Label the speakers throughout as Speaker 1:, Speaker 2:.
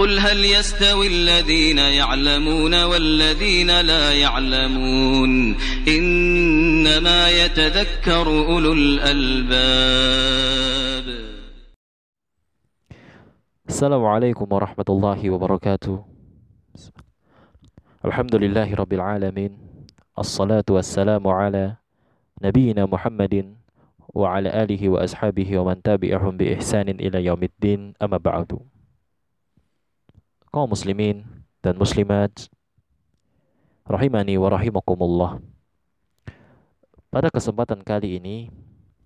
Speaker 1: قل هل يستوي الذين يعلمون والذين لا يعلمون إنما يتذكر أولو الألباب.
Speaker 2: السلام عليكم ورحمة الله وبركاته. الحمد لله رب العالمين الصلاة والسلام على نبينا محمد وعلى آله وأصحابه ومن تبعهم بإحسان إلى يوم الدين. أما بعد kaum muslimin dan muslimat rahimani wa rahimakumullah. Pada kesempatan kali ini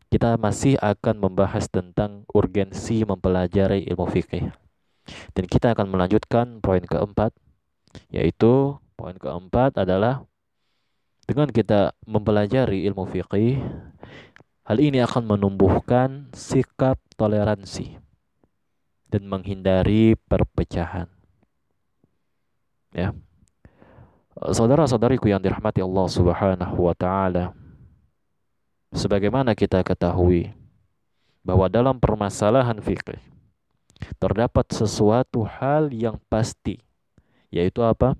Speaker 2: kita masih akan membahas tentang urgensi mempelajari ilmu fikih. Dan kita akan melanjutkan poin keempat yaitu poin keempat adalah dengan kita mempelajari ilmu fikih hal ini akan menumbuhkan sikap toleransi dan menghindari perpecahan. Ya. Saudara-saudariku yang dirahmati Allah Subhanahu wa taala. Sebagaimana kita ketahui bahwa dalam permasalahan fikih terdapat sesuatu hal yang pasti yaitu apa?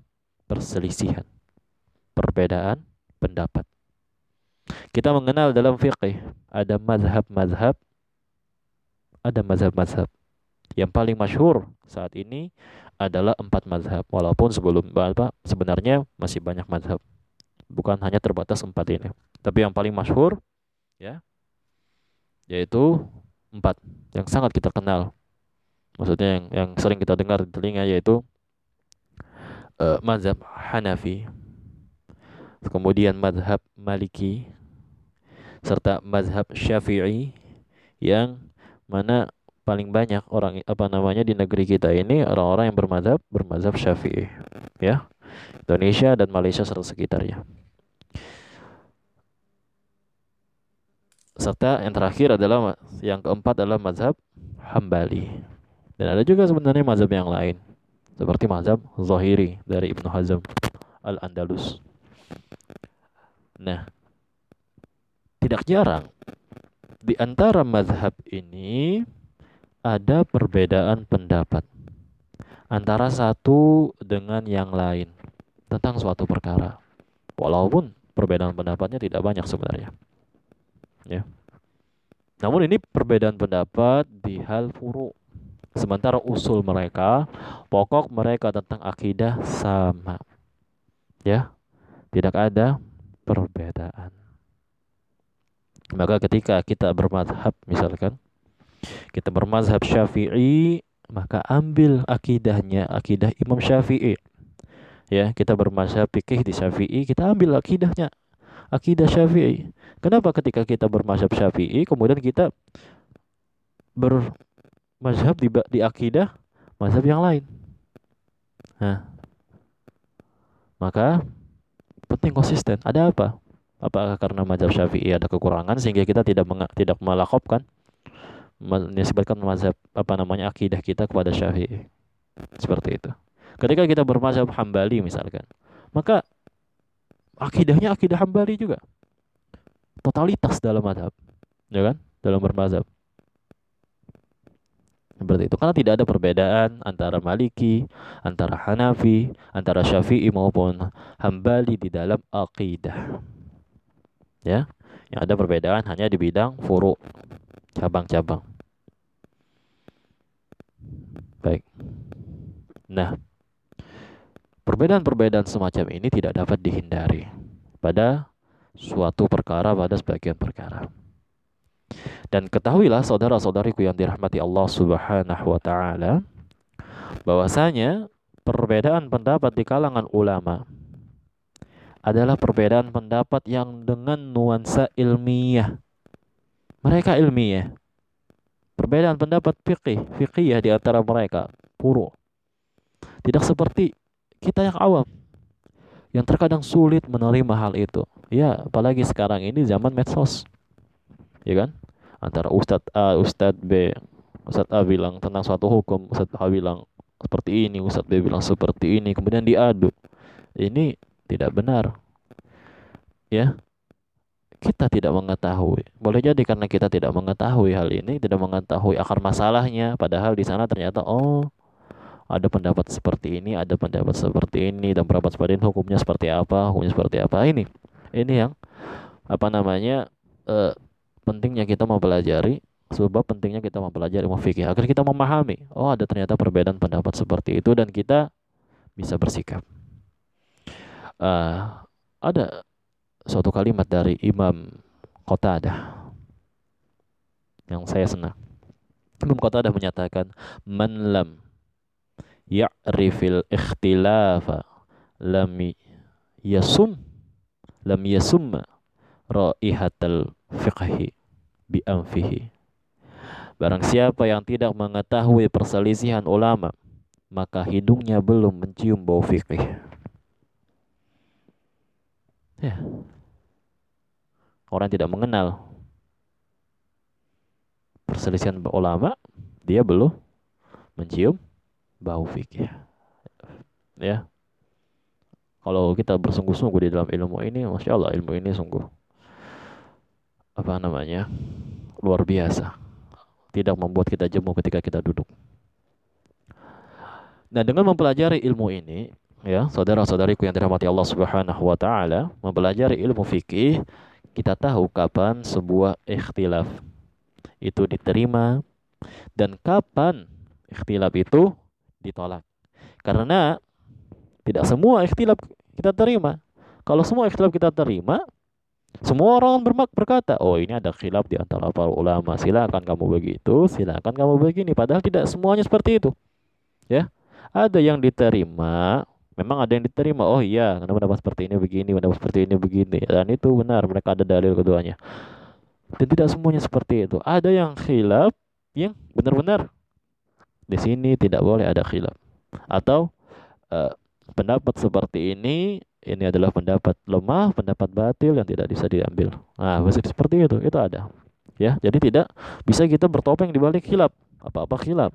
Speaker 2: perselisihan, perbedaan pendapat. Kita mengenal dalam fikih ada mazhab-mazhab, ada mazhab-mazhab. Yang paling masyhur saat ini adalah empat mazhab. Walaupun sebelum apa sebenarnya masih banyak mazhab. Bukan hanya terbatas empat ini. Tapi yang paling masyhur ya yaitu empat yang sangat kita kenal. Maksudnya yang, yang sering kita dengar di telinga yaitu uh, mazhab Hanafi. Kemudian mazhab Maliki serta mazhab Syafi'i yang mana paling banyak orang apa namanya di negeri kita ini orang-orang yang bermadzhab bermadzhab Syafi'i ya. Indonesia dan Malaysia serta sekitarnya. Serta yang terakhir adalah yang keempat adalah mazhab Hambali. Dan ada juga sebenarnya mazhab yang lain seperti mazhab Zahiri dari Ibnu Hazm Al-Andalus. Nah tidak jarang di antara mazhab ini ada perbedaan pendapat antara satu dengan yang lain tentang suatu perkara. Walaupun perbedaan pendapatnya tidak banyak sebenarnya. Ya. Namun ini perbedaan pendapat di hal furu. Sementara usul mereka, pokok mereka tentang akidah sama. Ya. Tidak ada perbedaan. Maka ketika kita bermadhab misalkan kita bermazhab Syafi'i, maka ambil akidahnya, akidah Imam Syafi'i. Ya, kita bermazhab fikih di Syafi'i, kita ambil akidahnya, akidah Syafi'i. Kenapa ketika kita bermazhab Syafi'i, kemudian kita bermazhab di, di akidah mazhab yang lain? Nah, maka penting konsisten. Ada apa? Apakah karena mazhab Syafi'i ada kekurangan sehingga kita tidak tidak melakopkan menisbatkan mazhab apa namanya akidah kita kepada Syafi'i. Seperti itu. Ketika kita bermazhab Hambali misalkan, maka akidahnya akidah Hambali juga. Totalitas dalam mazhab. Ya kan? Dalam bermazhab. Seperti itu. Karena tidak ada perbedaan antara Maliki, antara Hanafi, antara Syafi'i maupun Hambali di dalam akidah. Ya. Yang ada perbedaan hanya di bidang furu, cabang-cabang. Baik. Nah, perbedaan-perbedaan semacam ini tidak dapat dihindari pada suatu perkara pada sebagian perkara. Dan ketahuilah saudara-saudariku yang dirahmati Allah Subhanahu wa taala bahwasanya perbedaan pendapat di kalangan ulama adalah perbedaan pendapat yang dengan nuansa ilmiah mereka ilmiah. Perbedaan pendapat fikih, fikih di antara mereka, puru. Tidak seperti kita yang awam yang terkadang sulit menerima hal itu. Ya, apalagi sekarang ini zaman medsos. Ya kan? Antara Ustadz A, Ustadz B. Ustadz A bilang tentang suatu hukum, Ustadz A bilang seperti ini, Ustadz B bilang seperti ini, kemudian diadu. Ini tidak benar. Ya, kita tidak mengetahui. Boleh jadi karena kita tidak mengetahui hal ini, tidak mengetahui akar masalahnya, padahal di sana ternyata oh ada pendapat seperti ini, ada pendapat seperti ini, dan pendapat seperti ini hukumnya seperti apa, hukumnya seperti apa. Ini, ini yang apa namanya uh, pentingnya kita mempelajari sebab pentingnya kita mempelajari fikih agar kita memahami oh ada ternyata perbedaan pendapat seperti itu dan kita bisa bersikap uh, ada suatu kalimat dari Imam Qatadah yang saya senang Imam Qatadah menyatakan man lam ya'rifil ikhtilafa lam yasum lam yasumma raihatal fiqhi bi anfihi. Barang siapa yang tidak mengetahui perselisihan ulama, maka hidungnya belum mencium bau fikih. Ya. Orang tidak mengenal perselisihan ulama, dia belum mencium bau fikih. Ya. Kalau kita bersungguh-sungguh di dalam ilmu ini, masya Allah ilmu ini sungguh apa namanya luar biasa tidak membuat kita jemu ketika kita duduk nah dengan mempelajari ilmu ini ya saudara-saudariku yang dirahmati Allah Subhanahu wa taala mempelajari ilmu fikih kita tahu kapan sebuah ikhtilaf itu diterima dan kapan ikhtilaf itu ditolak karena tidak semua ikhtilaf kita terima kalau semua ikhtilaf kita terima semua orang bermak berkata, oh ini ada khilaf di antara para ulama. Silakan kamu begitu, silakan kamu begini. Padahal tidak semuanya seperti itu. Ya, ada yang diterima, memang ada yang diterima. Oh iya, karena pendapat seperti ini begini, pendapat seperti ini begini. Dan itu benar, mereka ada dalil keduanya. Dan tidak semuanya seperti itu. Ada yang khilaf yang benar-benar di sini tidak boleh ada khilaf. Atau uh, pendapat seperti ini ini adalah pendapat lemah, pendapat batil yang tidak bisa diambil. Nah, seperti itu, itu ada. Ya, jadi tidak bisa kita bertopeng di balik khilaf. Apa-apa khilaf.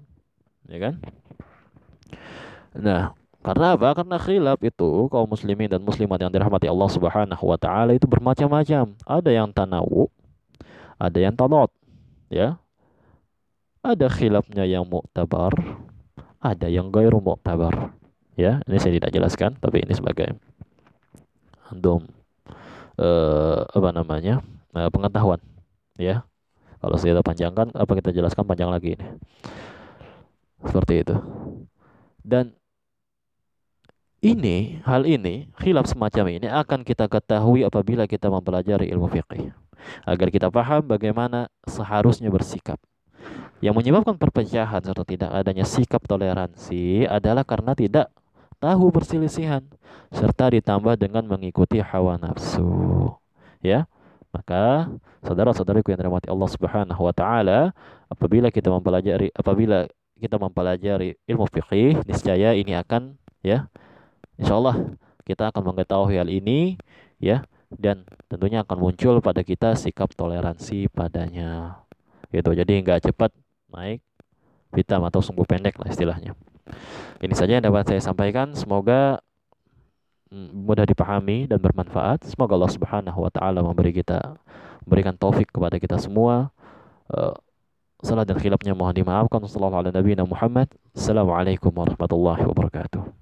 Speaker 2: Ya kan? Nah, karena apa? Karena khilaf itu kaum muslimin dan muslimat yang dirahmati Allah Subhanahu wa taala itu bermacam-macam. Ada yang tanawu, ada yang tanot, ya. Ada khilafnya yang muktabar, ada yang gairu muktabar. Ya, ini saya tidak jelaskan, tapi ini sebagai dom uh, apa namanya uh, pengetahuan ya kalau saya panjangkan apa kita jelaskan panjang lagi ini seperti itu dan ini hal ini khilaf semacam ini akan kita ketahui apabila kita mempelajari ilmu fikih agar kita paham bagaimana seharusnya bersikap yang menyebabkan perpecahan serta tidak adanya sikap toleransi adalah karena tidak tahu perselisihan serta ditambah dengan mengikuti hawa nafsu. Ya. Maka saudara-saudariku yang dirahmati Allah Subhanahu wa taala, apabila kita mempelajari apabila kita mempelajari ilmu fikih, niscaya ini akan ya insyaallah kita akan mengetahui hal ini ya dan tentunya akan muncul pada kita sikap toleransi padanya. Gitu. Jadi nggak cepat naik hitam atau sungguh pendek lah istilahnya. Ini saja yang dapat saya sampaikan. Semoga mm, mudah dipahami dan bermanfaat. Semoga Allah Subhanahu wa taala memberi kita memberikan taufik kepada kita semua. Uh, salah dan khilafnya mohon dimaafkan. Wassalamualaikum warahmatullahi wabarakatuh.